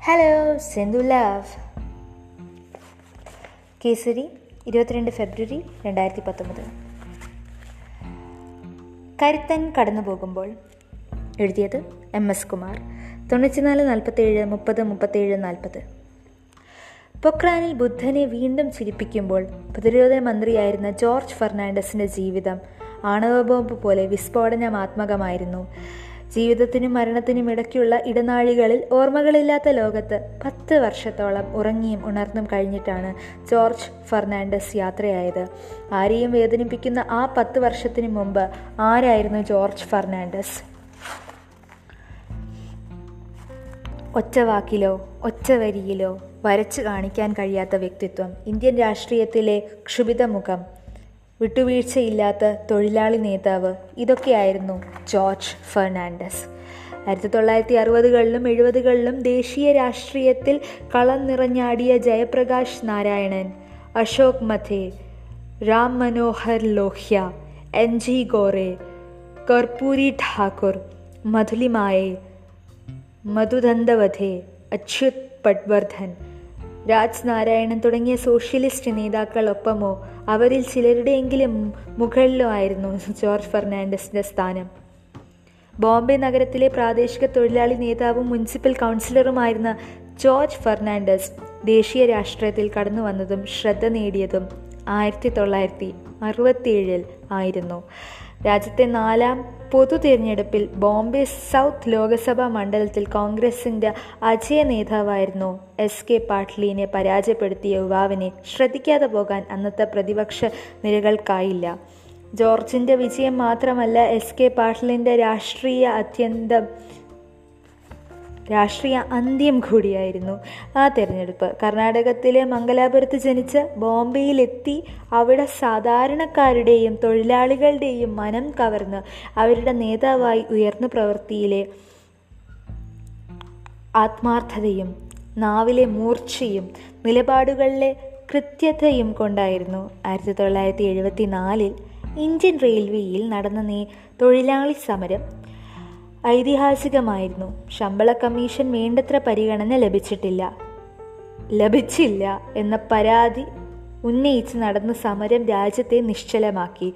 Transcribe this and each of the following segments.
Hello സെന്തു love Kesari ഇരുപത്തിരണ്ട് ഫെബ്രുവരി രണ്ടായിരത്തി പത്തൊമ്പത് കരുത്തൻ കടന്നു പോകുമ്പോൾ എഴുതിയത് എം എസ് കുമാർ തൊണ്ണൂറ്റിനാല് നാൽപ്പത്തേഴ് മുപ്പത് മുപ്പത്തേഴ് നാൽപ്പത് പൊക്രാനിൽ ബുദ്ധനെ വീണ്ടും ചിരിപ്പിക്കുമ്പോൾ പ്രതിരോധ മന്ത്രിയായിരുന്ന ജോർജ് ഫെർണാണ്ടസിന്റെ ജീവിതം ആണവ ബോംബ് പോലെ വിസ്ഫോടനമാത്മകമായിരുന്നു. ജീവിതത്തിനും മരണത്തിനും ഇടയ്ക്കുള്ള ഇടനാഴികളിൽ ഓർമ്മകളില്ലാത്ത ലോകത്ത് പത്ത് വർഷത്തോളം ഉറങ്ങിയും ഉണർന്നും കഴിഞ്ഞിട്ടാണ് ജോർജ് ഫെർണാണ്ടസ് യാത്രയായത്. ആരെയും വേദനിപ്പിക്കുന്ന ആ പത്ത് വർഷത്തിന് മുമ്പ് ആരായിരുന്നു ജോർജ് ഫെർണാണ്ടസ്? ഒറ്റവാക്കിലോ ഒറ്റവരിയിലോ ഒറ്റ വരിയിലോ വരച്ചു കാണിക്കാൻ കഴിയാത്ത വ്യക്തിത്വം ഇന്ത്യൻ രാഷ്ട്രീയത്തിലെ ക്ഷുഭിതമുഖം വിട്ടുവീഴ്ചയില്ലാത്ത തൊഴിലാളി നേതാവ് ഇതൊക്കെയായിരുന്നു ജോർജ് ഫെർണാണ്ടസ്. ആയിരത്തി തൊള്ളായിരത്തി അറുപതുകളിലും എഴുപതുകളിലും ദേശീയ രാഷ്ട്രീയത്തിൽ കളം നിറഞ്ഞാടിയ ജയപ്രകാശ് നാരായണൻ അശോക് മഥേ രാം മനോഹർ ലോഹ്യ എൻ ജി ഗോറെ കർപ്പൂരി ഠാക്കൂർ മധുലിമായെ മധുദന്തവധേ അച്യുത് പട്വർദ്ധൻ രാജ് നാരായണൻ തുടങ്ങിയ സോഷ്യലിസ്റ്റ് നേതാക്കളൊപ്പമോ? അവരിൽ ചിലരുടെയെങ്കിലും മുകളിലോ ആയിരുന്നു ജോർജ് ഫെർണാണ്ടസിന്റെ സ്ഥാനം. ബോംബെ നഗരത്തിലെ പ്രാദേശിക തൊഴിലാളി നേതാവും മുനിസിപ്പൽ കൗൺസിലറുമായിരുന്ന ജോർജ് ഫെർണാണ്ടസ് ദേശീയ രാഷ്ട്രീയത്തിൽ കടന്നു വന്നതും ശ്രദ്ധ നേടിയതും ആയിരത്തി തൊള്ളായിരത്തി അറുപത്തിയേഴിൽ ആയിരുന്നു. രാജ്യത്തെ നാലാം പൊതു തിരഞ്ഞെടുപ്പിൽ ബോംബെ സൗത്ത് ലോക്സഭാ മണ്ഡലത്തിൽ കോൺഗ്രസിന്റെ അജയ നേതാവായിരുന്നു എസ് കെ പാട്ലിനെ പരാജയപ്പെടുത്തിയ യുവാവിനെ ശ്രദ്ധിക്കാതെ പോകാൻ അന്നത്തെ പ്രതിപക്ഷ നിരകൾക്കായില്ല. ജോർജിന്റെ വിജയം മാത്രമല്ല എസ് കെ പാട്ലിന്റെ രാഷ്ട്രീയ അത്യന്തം രാഷ്ട്രീയ അന്ത്യം കൂടിയായിരുന്നു ആ തെരഞ്ഞെടുപ്പ്. കർണാടകത്തിലെ മംഗലാപുരത്ത് ജനിച്ച് ബോംബെയിലെത്തി അവിടെ സാധാരണക്കാരുടെയും തൊഴിലാളികളുടെയും മനം കവർന്ന് അവരുടെ നേതാവായി ഉയർന്ന പ്രവൃത്തിയിലെ ആത്മാർത്ഥതയും നാവിലെ മൂർച്ചയും നിലപാടുകളിലെ കൃത്യതയും കൊണ്ടായിരുന്നു ആയിരത്തി തൊള്ളായിരത്തി എഴുപത്തി നാലിൽ ഇന്ത്യൻ റെയിൽവേയിൽ നടന്ന തൊഴിലാളി സമരം ഐതിഹാസികമായിരുന്നു. ശമ്പള കമ്മീഷൻ വേണ്ടത്ര പരിഗണന ലഭിച്ചിട്ടില്ല. ലഭിച്ചില്ല എന്ന പരാതി ഉന്നയിച്ച് നടന്ന സമരം രാജ്യത്തെ നിശ്ചലമാക്കി.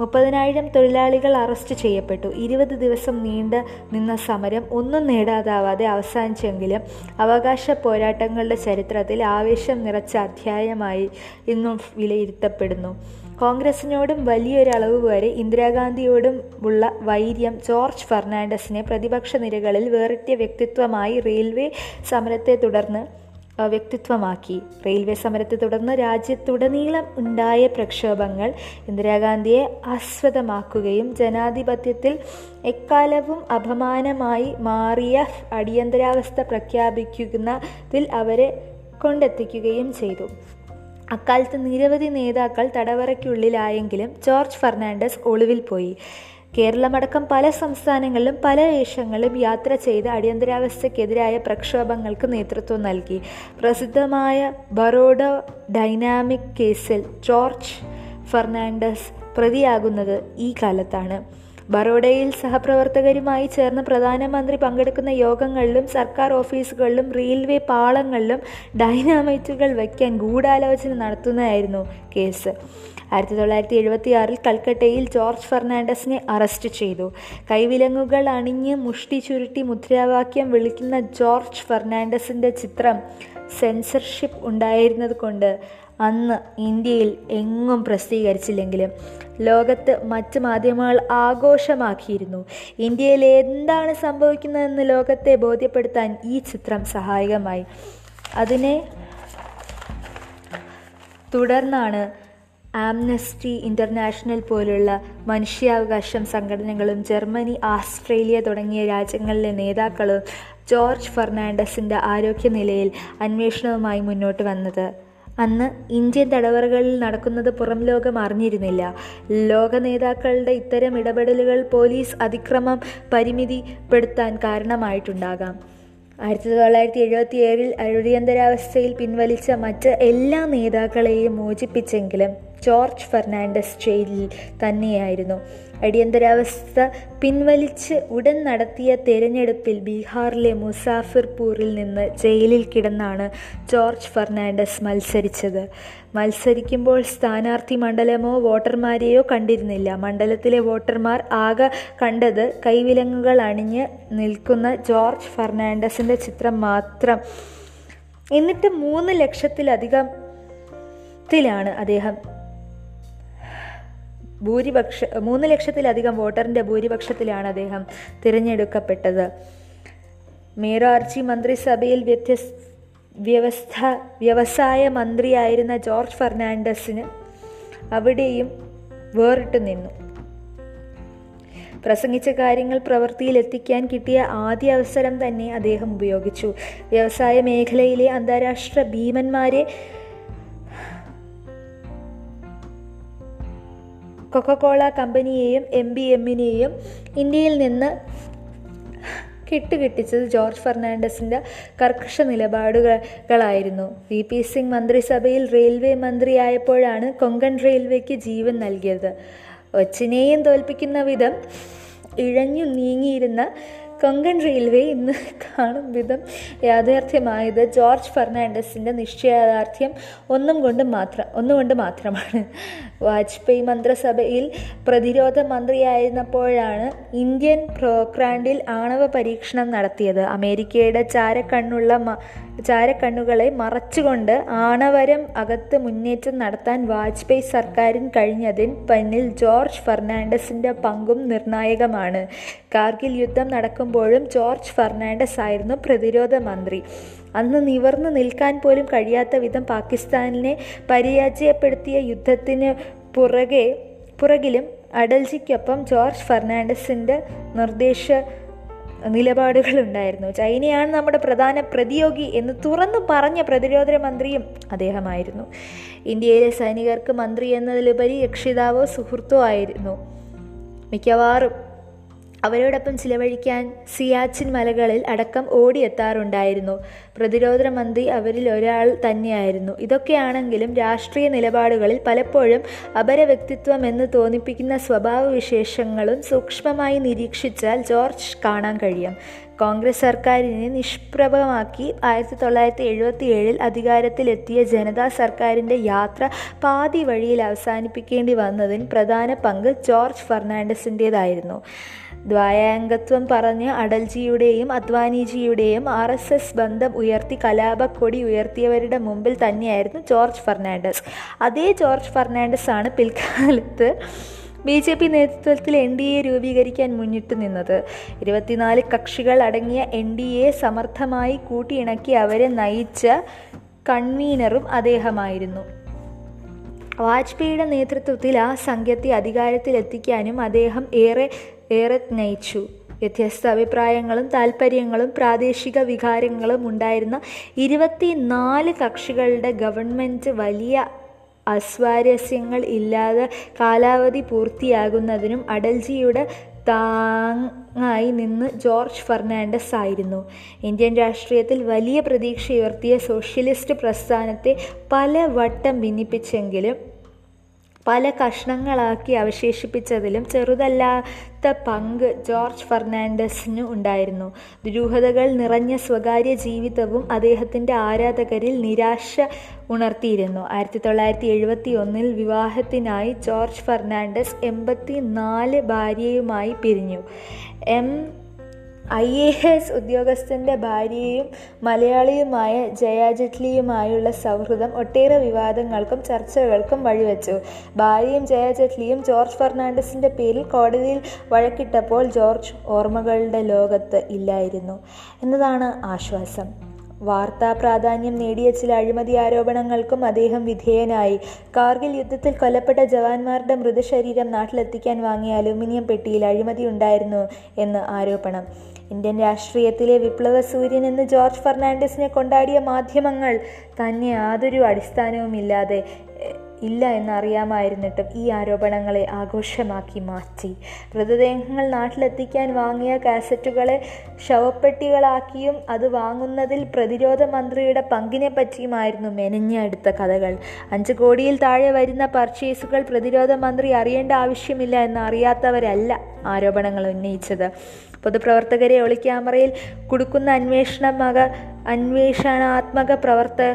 മുപ്പതിനായിരം തൊഴിലാളികൾ അറസ്റ്റ് ചെയ്യപ്പെട്ടു. ഇരുപത് ദിവസം നീണ്ട നിന്ന സമരം ഒന്നും നേടാതാവാതെ അവസാനിച്ചെങ്കിലും അവകാശ പോരാട്ടങ്ങളുടെ ചരിത്രത്തിൽ ആവേശം നിറച്ച അധ്യായമായി ഇന്നും വിലയിരുത്തപ്പെടുന്നു. കോൺഗ്രസിനോടും വലിയൊരളവ് വരെ ഇന്ദിരാഗാന്ധിയോടും ഉള്ള വൈര്യം ജോർജ് ഫെർണാണ്ടസിനെ പ്രതിപക്ഷ നിരകളിൽ വേറിട്ട വ്യക്തിത്വമായി റെയിൽവേ സമരത്തെ തുടർന്ന് വ്യക്തിത്വമാക്കി. റെയിൽവേ സമരത്തെ തുടർന്ന് രാജ്യത്തുടനീളം ഉണ്ടായ പ്രക്ഷോഭങ്ങൾ ഇന്ദിരാഗാന്ധിയെ ആസ്വദമാക്കുകയും ജനാധിപത്യത്തിൽ എക്കാലവും അപമാനമായി മാറിയ അടിയന്തരാവസ്ഥ പ്രഖ്യാപിക്കുന്നതിൽ അവരെ കൊണ്ടെത്തിക്കുകയും ചെയ്തു. അക്കാലത്ത് നിരവധി നേതാക്കൾ തടവറയ്ക്കുള്ളിലായെങ്കിലും ജോർജ് ഫെർണാണ്ടസ് ഒളിവിൽ പോയി. കേരളമടക്കം പല സംസ്ഥാനങ്ങളിലും പല വേഷങ്ങളിലും യാത്ര ചെയ്ത് അടിയന്തരാവസ്ഥയ്ക്കെതിരായ പ്രക്ഷോഭങ്ങൾക്ക് നേതൃത്വം നൽകി. പ്രസിദ്ധമായ ബറോഡ ഡൈനാമിക് കേസിൽ ജോർജ് ഫെർണാണ്ടസ് പ്രതിയാകുന്നത് ഈ കാലത്താണ്. ബറോഡയിൽ സഹപ്രവർത്തകരുമായി ചേർന്ന് പ്രധാനമന്ത്രി പങ്കെടുക്കുന്ന യോഗങ്ങളിലും സർക്കാർ ഓഫീസുകളിലും റെയിൽവേ പാളങ്ങളിലും ഡൈനാമൈറ്റുകൾ വയ്ക്കാൻ ഗൂഢാലോചന നടത്തുന്നതായിരുന്നു കേസ്. ആയിരത്തി തൊള്ളായിരത്തി എഴുപത്തി ആറിൽ കൽക്കട്ടയിൽ ജോർജ് ഫെർണാണ്ടസിനെ അറസ്റ്റ് ചെയ്തു. കൈവിലങ്ങുകൾ അണിഞ്ഞ് മുഷ്ടി ചുരുട്ടി മുദ്രാവാക്യം വിളിക്കുന്ന ജോർജ് ഫെർണാണ്ടസിന്റെ ചിത്രം സെൻസർഷിപ്പ് ഉണ്ടായിരുന്നത് കൊണ്ട് അന്ന് ഇന്ത്യയിൽ എങ്ങും പ്രസിദ്ധീകരിച്ചില്ലെങ്കിലും ലോകത്ത് മറ്റ് മാധ്യമങ്ങൾ ആഘോഷമാക്കിയിരുന്നു. ഇന്ത്യയിൽ എന്താണ് സംഭവിക്കുന്നതെന്ന് ലോകത്തെ ബോധ്യപ്പെടുത്താൻ ഈ ചിത്രം സഹായകമായി. അതിനെ തുടർന്നാണ് ആംനസ്റ്റി ഇന്റർനാഷണൽ പോലുള്ള മനുഷ്യാവകാശം സംഘടനകളും ജർമ്മനി ആസ്ട്രേലിയ തുടങ്ങിയ രാജ്യങ്ങളിലെ നേതാക്കളും ജോർജ് ഫെർണാണ്ടസിന്റെ ആരോഗ്യനിലയിൽ അന്വേഷണവുമായി മുന്നോട്ട് വന്നത്. അന്ന് ഇന്ത്യൻ തടവറകളിൽ നടക്കുന്നത് പുറം ലോകം അറിഞ്ഞിരുന്നില്ല. ലോക നേതാക്കളുടെ ഇത്തരം ഇടപെടലുകൾ പോലീസ് അതിക്രമം പരിമിതിപ്പെടുത്താൻ കാരണമായിട്ടുണ്ടാകാം. ആയിരത്തി തൊള്ളായിരത്തി എഴുപത്തി ഏഴിൽ അടിയന്തരാവസ്ഥയിൽ പിൻവലിച്ച മറ്റ് എല്ലാ നേതാക്കളെയും മോചിപ്പിച്ചെങ്കിലും ജോർജ് ഫെർണാണ്ടസ് ജയിലിൽ തന്നെയായിരുന്നു. അടിയന്തരാവസ്ഥ പിൻവലിച്ച് ഉടൻ നടത്തിയ തെരഞ്ഞെടുപ്പിൽ ബീഹാറിലെ മുസാഫിർപൂറിൽ നിന്ന് ജയിലിൽ കിടന്നാണ് ജോർജ് ഫെർണാണ്ടസ് മത്സരിച്ചത്. മത്സരിക്കുമ്പോൾ സ്ഥാനാർത്ഥി മണ്ഡലമോ വോട്ടർമാരെയോ കണ്ടിരുന്നില്ല. മണ്ഡലത്തിലെ വോട്ടർമാർ ആകെ കണ്ടത് കൈവിലങ്ങുകൾ അണിഞ്ഞ് നിൽക്കുന്ന ജോർജ് ഫെർണാണ്ടസിന്റെ ചിത്രം മാത്രം. എന്നിട്ട് മൂന്ന് ലക്ഷത്തിലധികം ത്തിലാണ് അദ്ദേഹം ഭൂരിപക്ഷ മൂന്ന് ലക്ഷത്തിലധികം വോട്ടറിന്റെ ഭൂരിപക്ഷത്തിലാണ് അദ്ദേഹം തിരഞ്ഞെടുക്കപ്പെട്ടത്. മീറാർച്ചി മന്ത്രിസഭയിൽ വ്യത്യസ്ത വ്യവസ്ഥ വ്യവസായ മന്ത്രിയായിരുന്ന ജോർജ് ഫെർണാണ്ടസിന് അവിടെയും വേറിട്ട് നിന്നു. പ്രസംഗിച്ച കാര്യങ്ങൾ പ്രവൃത്തിയിൽ എത്തിക്കാൻ കിട്ടിയ ആദ്യ അവസരം തന്നെ അദ്ദേഹം ഉപയോഗിച്ചു. വ്യവസായ മേഖലയിലെ അന്താരാഷ്ട്ര ഭീമന്മാരെ കൊക്കക്കോള കമ്പനിയെയും എം ബി എമ്മിനെയും ഇന്ത്യയിൽ നിന്ന് കിട്ടുകിട്ടിച്ചത് ജോർജ് ഫെർണാണ്ടസിന്റെ കർക്കശ നിലപാടുകളായിരുന്നു. വി. പി. സിംഗ് മന്ത്രിസഭയിൽ റെയിൽവേ മന്ത്രിയായപ്പോഴാണ് കൊങ്കൺ റെയിൽവേക്ക് ജീവൻ നൽകിയത്. ഒച്ചിനെയും തോൽപ്പിക്കുന്ന വിധം ഇഴഞ്ഞു നീങ്ങിയിരുന്ന കൊങ്കൺ റെയിൽവേ ഇന്ന് കാണും വിധം യാഥാർത്ഥ്യമായത് ജോർജ് ഫെർണാണ്ടസിന്റെ നിശ്ചയദാർഢ്യം ഒന്നും കൊണ്ട് മാത്രം ഒന്നുകൊണ്ട് മാത്രമാണ്. വാജ്പേയി മന്ത്രിസഭയിൽ പ്രതിരോധ മന്ത്രിയായിരുന്നപ്പോഴാണ് ഇന്ത്യൻ പ്രോക്രാൻഡിൽ ആണവ പരീക്ഷണം നടത്തിയത്. അമേരിക്കയുടെ ചാരക്കണ്ണുള്ള ചാരക്കണ്ണുകളെ മറച്ചുകൊണ്ട് ആണവരം അകത്ത് മുന്നേറ്റം നടത്താൻ വാജ്പേയി സർക്കാരിന് കഴിഞ്ഞതിന് പിന്നിൽ ജോർജ് ഫെർണാണ്ടസിന്റെ പങ്കും നിർണായകമാണ്. കാർഗിൽ യുദ്ധം നടക്കുമ്പോഴും ജോർജ് ഫെർണാണ്ടസ് ആയിരുന്നു പ്രതിരോധ മന്ത്രി. അന്ന് നിവർന്നു നിൽക്കാൻ പോലും കഴിയാത്ത വിധം പാകിസ്ഥാനിനെ പരാജയപ്പെടുത്തിയ യുദ്ധത്തിന് പുറകെ പുറകിലും അടൽജിക്കൊപ്പം ജോർജ് ഫെർണാണ്ടസിന്റെ നിർദ്ദേശ നിലപാടുകളുണ്ടായിരുന്നു. ചൈനയാണ് നമ്മുടെ പ്രധാന പ്രതിയോഗി എന്ന് തുറന്നു പറഞ്ഞ പ്രതിരോധ മന്ത്രിയും അദ്ദേഹമായിരുന്നു. ഇന്ത്യയിലെ സൈനികർക്ക് മന്ത്രി എന്നതിലുപരി രക്ഷിതാവോ സുഹൃത്തോ ആയിരുന്നു. മിക്കവാറും അവരോടൊപ്പം ചിലവഴിക്കാൻ സിയാച്ചിൻ മലകളിൽ അടക്കം ഓടിയെത്താറുണ്ടായിരുന്നു. പ്രതിരോധ മന്ത്രി അവരിൽ ഒരാൾ തന്നെയായിരുന്നു. ഇതൊക്കെയാണെങ്കിലും രാഷ്ട്രീയ നിലപാടുകളിൽ പലപ്പോഴും അപര വ്യക്തിത്വം എന്ന് തോന്നിപ്പിക്കുന്ന സ്വഭാവവിശേഷങ്ങളും സൂക്ഷ്മമായി നിരീക്ഷിച്ചാൽ ജോർജ് കാണാൻ കഴിയും. കോൺഗ്രസ് സർക്കാരിനെ നിഷ്പ്രഭമാക്കി ആയിരത്തി തൊള്ളായിരത്തി എഴുപത്തി ഏഴിൽ അധികാരത്തിലെത്തിയ ജനതാ സർക്കാരിന്റെ യാത്ര പാതി വഴിയിൽ അവസാനിപ്പിക്കേണ്ടി വന്നതിന് പ്രധാന പങ്ക് ജോർജ് ഫെർണാണ്ടസിന്റേതായിരുന്നു. ദ്വായാംഗത്വം പറഞ്ഞ് അടൽജിയുടെയും അദ്വാനിജിയുടെയും ആർ എസ് എസ് ബന്ധം ഉയർത്തി കലാപക്കൊടി ഉയർത്തിയവരുടെ മുമ്പിൽ തന്നെയായിരുന്നു ജോർജ് ഫെർണാണ്ടസ്. അതേ ജോർജ് ഫെർണാണ്ടസ് ആണ് പിൽക്കാലത്ത് ബി ജെ പി നേതൃത്വത്തിൽ എൻ ഡി എ രൂപീകരിക്കാൻ മുന്നിട്ട് നിന്നത്. ഇരുപത്തിനാല് കക്ഷികൾ അടങ്ങിയ എൻ ഡി എ സമർത്ഥമായി കൂട്ടിയിണക്കി അവരെ നയിച്ച കൺവീനറും അദ്ദേഹമായിരുന്നു. വാജ്പേയിയുടെ നേതൃത്വത്തിൽ ആ സംഘത്തെ അധികാരത്തിലെത്തിക്കാനും അദ്ദേഹം ഏറെ ഏറെ നയിച്ചു. വ്യത്യസ്ത അഭിപ്രായങ്ങളും താല്പര്യങ്ങളും പ്രാദേശിക വികാരങ്ങളും ഉണ്ടായിരുന്ന ഇരുപത്തിനാല് കക്ഷികളുടെ ഗവൺമെന്റ് വലിയ അസ്വാരസ്യങ്ങൾ ഇല്ലാതെ കാലാവധി പൂർത്തിയാകുന്നതിനും അടൽജിയുടെ താങ്ങായി നിന്ന് ജോർജ് ഫെർണാണ്ടസ് ആയിരുന്നു. ഇന്ത്യൻ രാഷ്ട്രീയത്തിൽ വലിയ പ്രതീക്ഷയുയർത്തിയ സോഷ്യലിസ്റ്റ് പ്രസ്ഥാനത്തെ പല വട്ടം ഭിന്നിപ്പിച്ചെങ്കിലും പല കഷ്ണങ്ങളാക്കി അവശേഷിപ്പിച്ചതിലും ചെറുതല്ലാത്ത പങ്ക് ജോർജ് ഫെർണാണ്ടസിന് ഉണ്ടായിരുന്നു. ദുരൂഹതകൾ നിറഞ്ഞ സ്വകാര്യ ജീവിതവും അദ്ദേഹത്തിന്റെ ആരാധകരിൽ നിരാശ ഉണർത്തിയിരുന്നു. ആയിരത്തി തൊള്ളായിരത്തി എഴുപത്തി ഒന്നിൽ വിവാഹത്തിനായി ജോർജ് ഫെർണാണ്ടസ് എൺപത്തി നാല് ഭാര്യയുമായി പിരിഞ്ഞു. എം. ഐ എ എസ് ഉദ്യോഗസ്ഥന്റെ ഭാര്യയും മലയാളിയുമായ ജയ ജെറ്റ്ലിയുമായുള്ള സൗഹൃദം ഒട്ടേറെ വിവാദങ്ങൾക്കും ചർച്ചകൾക്കും വഴിവെച്ചു. ഭാര്യയും ജയ ജെറ്റ്ലിയും ജോർജ് ഫെർണാണ്ടസിന്റെ പേരിൽ കോടതിയിൽ വഴക്കിട്ടപ്പോൾ ജോർജ് ഓർമ്മകളുടെ ലോകത്ത് ഇല്ലായിരുന്നു എന്നതാണ് ആശ്വാസം. വാർത്താ പ്രാധാന്യം നേടിയ ചില അഴിമതി ആരോപണങ്ങൾക്കും അദ്ദേഹം വിധേയനായി. കാർഗിൽ യുദ്ധത്തിൽ കൊല്ലപ്പെട്ട ജവാന്മാരുടെ മൃതശരീരം നാട്ടിലെത്തിക്കാൻ വാങ്ങിയ അലുമിനിയം പെട്ടിയിൽ അഴിമതി ഉണ്ടായിരുന്നു എന്ന് ആരോപണം. ഇന്ത്യൻ രാഷ്ട്രീയത്തിലെ വിപ്ലവ സൂര്യൻ എന്ന് ജോർജ് ഫെർണാണ്ടസിനെ കൊണ്ടാടിയ മാധ്യമങ്ങൾ തന്നെ യാതൊരു അടിസ്ഥാനവുമില്ലാതെ ഇല്ല എന്നറിയാമായിരുന്നിട്ടും ഈ ആരോപണങ്ങളെ ആഘോഷമാക്കി മാറ്റി. മൃതദേഹങ്ങൾ നാട്ടിലെത്തിക്കാൻ വാങ്ങിയ കാസറ്റുകളെ ശവപ്പെട്ടികളാക്കിയും അത് വാങ്ങുന്നതിൽ പ്രതിരോധ മന്ത്രിയുടെ പങ്കിനെ പറ്റിയുമായിരുന്നു മെനഞ്ഞെടുത്ത കഥകൾ. അഞ്ച് കോടിയിൽ താഴെ വരുന്ന പർച്ചേസുകൾ പ്രതിരോധ മന്ത്രി അറിയേണ്ട ആവശ്യമില്ല എന്ന് അറിയാത്തവരല്ല ആരോപണങ്ങൾ ഉന്നയിച്ചത്. പൊതുപ്രവർത്തകരെ ഒളിക്യാമറയിൽ കുടുക്കുന്ന അന്വേഷണമക അന്വേഷണാത്മക പ്രവർത്ത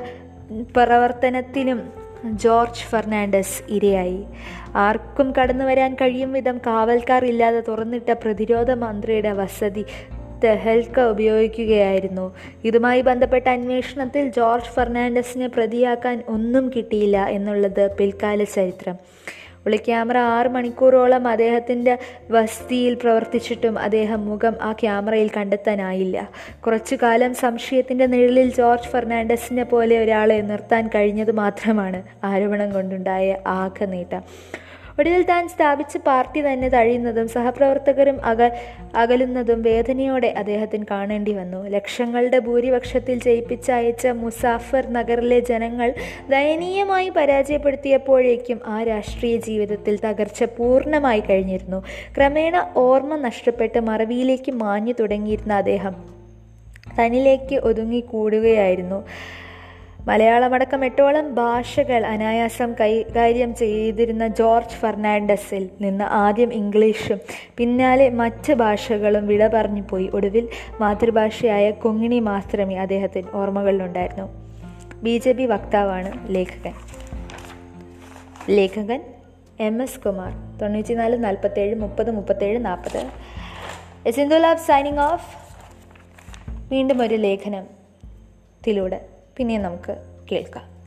പ്രവർത്തനത്തിനും ജോർജ് ഫെർണാണ്ടസ് ഇരയായി. ആർക്കും കടന്നു വരാൻ കഴിയും വിധം കാവൽക്കാർ ഇല്ലാതെ തുറന്നിട്ട പ്രതിരോധ മന്ത്രിയുടെ വസതി തെഹൽക്ക ഉപയോഗിക്കുകയായിരുന്നു. ഇതുമായി ബന്ധപ്പെട്ട അന്വേഷണത്തിൽ ജോർജ് ഫെർണാണ്ടസിനെ പ്രതിയാക്കാൻ ഒന്നും കിട്ടിയില്ല എന്നുള്ളത് പിൽക്കാല ചരിത്രം. ഒളിക്യാമറ ആറ് മണിക്കൂറോളം അദ്ദേഹത്തിന്റെ വസതിയിൽ പ്രവർത്തിച്ചിട്ടും അദ്ദേഹം മുഖം ആ ക്യാമറയിൽ കണ്ടെത്താനായില്ല. കുറച്ചു കാലം സംശയത്തിന്റെ നിഴലിൽ ജോർജ് ഫെർണാണ്ടസിനെ പോലെ ഒരാളെ നിർത്താൻ കഴിഞ്ഞത് മാത്രമാണ് ആരോപണം കൊണ്ടുണ്ടായ ആകെ നേട്ടം. ഒടുവിൽ താൻ സ്ഥാപിച്ച പാർട്ടി തന്നെ തഴിയുന്നതും സഹപ്രവർത്തകരും അക അകലുന്നതും വേദനയോടെ അദ്ദേഹത്തിന് കാണേണ്ടി വന്നു. ലക്ഷങ്ങളുടെ ഭൂരിപക്ഷത്തിൽ ജയിപ്പിച്ചയച്ച മുസാഫർ നഗറിലെ ജനങ്ങൾ ദയനീയമായി പരാജയപ്പെടുത്തിയപ്പോഴേക്കും ആ രാഷ്ട്രീയ ജീവിതത്തിൽ തകർച്ച പൂർണമായി കഴിഞ്ഞിരുന്നു. ക്രമേണ ഓർമ്മ നഷ്ടപ്പെട്ട് മറവിയിലേക്ക് മാഞ്ഞു തുടങ്ങിയിരുന്ന അദ്ദേഹം തന്നിലേക്ക് ഒതുങ്ങിക്കൂടുകയായിരുന്നു മലയാളമടക്കം എട്ടോളം ഭാഷകൾ അനായാസം കൈകാര്യം ചെയ്തിരുന്ന ജോർജ് ഫെർണാണ്ടസിൽ നിന്ന് ആദ്യം ഇംഗ്ലീഷും പിന്നാലെ മറ്റ് ഭാഷകളും വിട പറഞ്ഞു പോയി. ഒടുവിൽ മാതൃഭാഷയായ കൊങ്ങിണി മാത്രമേ അദ്ദേഹത്തിന് ഓർമ്മകളിലുണ്ടായിരുന്നു. ബി ജെ പി വക്താവാണ് ലേഖകൻ. ലേഖകൻ എം എസ് കുമാർ. തൊണ്ണൂറ്റിനാല് നാൽപ്പത്തേഴ് മുപ്പത് മുപ്പത്തേഴ് നാൽപ്പത്. സിന്ധുലാബ് സൈനിങ് ഓഫ്. വീണ്ടും ഒരു ലേഖനത്തിലൂടെ. പിന്നെ നമുക്ക് കേൾക്കാം.